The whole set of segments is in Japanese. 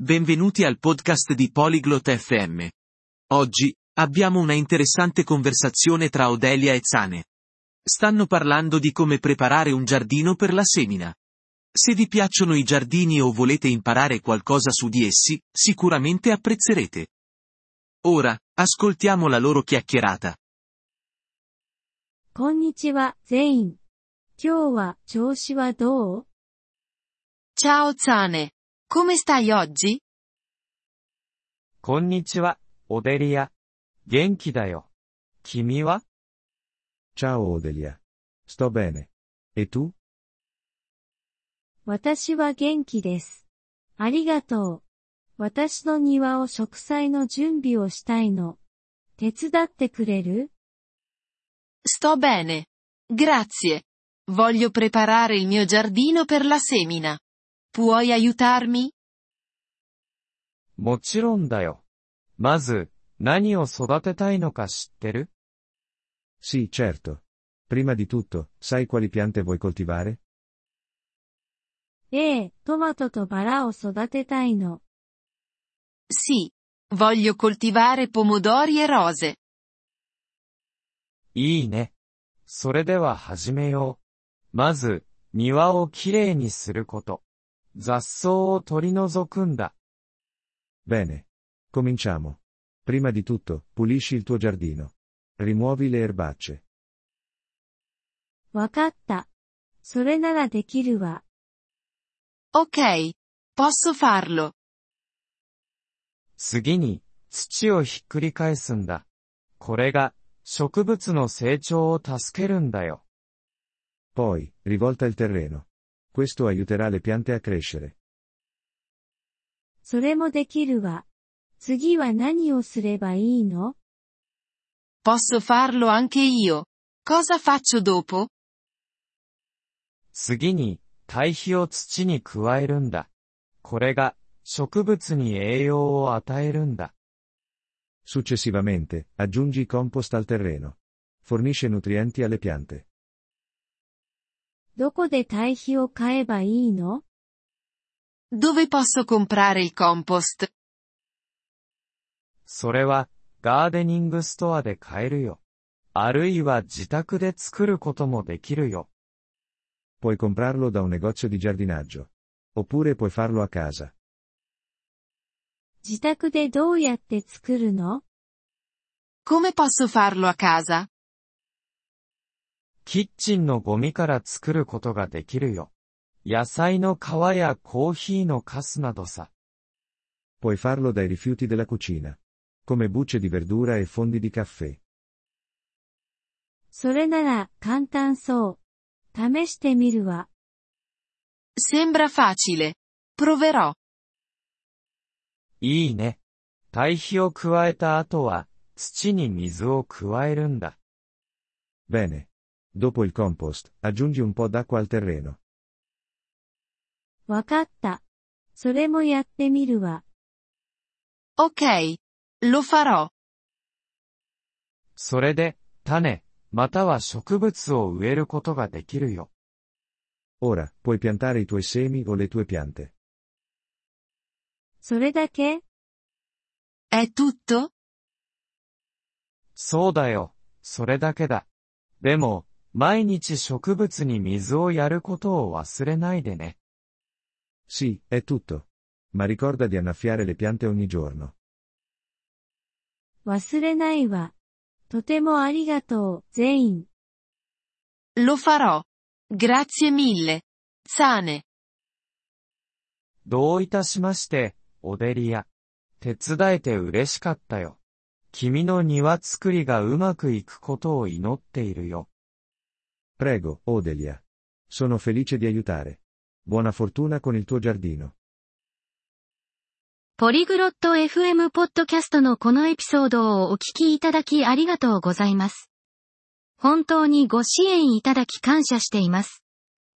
Benvenuti al podcast di Polyglot FM. Oggi, abbiamo una interessante conversazione tra Odelia e Zane. Stanno parlando di come preparare un giardino per la semina. Se vi piacciono i giardini o volete imparare qualcosa su di essi, sicuramente apprezzerete. Ora, ascoltiamo la loro chiacchierata. こんにちは、全員。今日は調子はどう Ciao Zane. Come stai oggi? こんにちは、オデリア。元気だよ。君は Ciao Odelia. Sto bene. E tu? 私は元気です。ありがとう。私の庭を植栽の準備をしたいの。手伝ってくれる Sto bene. Grazie. Voglio preparare il mio giardino per la semina. Puoi aiutarmi? もちろんだよ。まず、何を育てたいのか知ってる Sì, certo. Prima di tutto, sai quali piante vuoi coltivare? ええ、トマトとバラを育てたいの。 Sì. Voglio coltivare pomodori e rose. いいね。それでは始めよう。まず、庭をきれいにすること。 雑草を取り除くんだ。Bene. Cominciamo. Prima di tutto, pulisci il tuo giardino. Rimuovi le erbacce. わかった。それならできるわ。Ok. Posso farlo. 次に、土をひっくり返すんだ。これが、植物の成長を助けるんだよ。Poi, rivolta il terreno. Questo aiuterà le piante a crescere. それもできるわ。次は何をすればいいの Posso farlo anche io. Cosa faccio dopo? 次に、堆肥を土に加えるんだ。これが、植物に栄養を与えるんだ。 Successivamente, aggiungi compost al terreno. Fornisce nutrienti alle piante. どこで堆肥を買えばいいの Dove posso comprare il compost? それは、ガーデニングストアで買えるよ。あるいは自宅で作ることもできるよ。Puoi comprarlo da un negozio di giardinaggio. Oppure puoi farlo a casa. 自宅でどうやって作るの Come posso farlo a casa? キッチンのゴミから作ることができるよ。野菜の皮やコーヒーのカスなどさ。Puoi farlo dai rifiuti della cucina. Come bucce di verdura e fondi di caffè. それなら簡単そう。試してみるわ。Sembra facile. Proverò. いいね。堆肥を加えた後は、土に水を加えるんだ。Bene. Dopo il compost, aggiungi un po' d'acqua al terreno. わかった。それもやってみるわ。 Ok. Lo farò. それで、種、または植物を植えることができるよ。 Ora, puoi piantare i tuoi semi o le tue piante. それだけ È tutto? そうだよ。それだけだ。でも、 毎日植物に水をやることを忘れないでね。Sì, è tutto. Ma ricorda di annaffiare le piante ogni giorno. 忘れないわ。とてもありがとう、全員。Lo farò. Grazie mille. Zane. どういたしまして、オデリア。手伝えて嬉しかったよ。君の庭作りがうまくいくことを祈っているよ。Prego, Odelia. Sono felice di aiutare. Buona fortuna con il tuo giardino. ポリグロット FM ポッドキャストのこのエピソードをお聞きいただきありがとうございます。本当にご支援いただき感謝しています。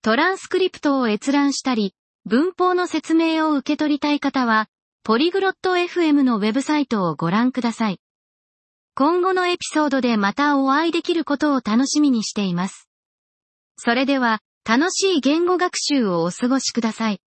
トランスクリプトを閲覧したり、文法の説明を受け取りたい方は、ポリグロット FM のウェブサイトをご覧ください。今後のエピソードでまたお会いできることを楽しみにしています。それでは、楽しい言語学習をお過ごしください。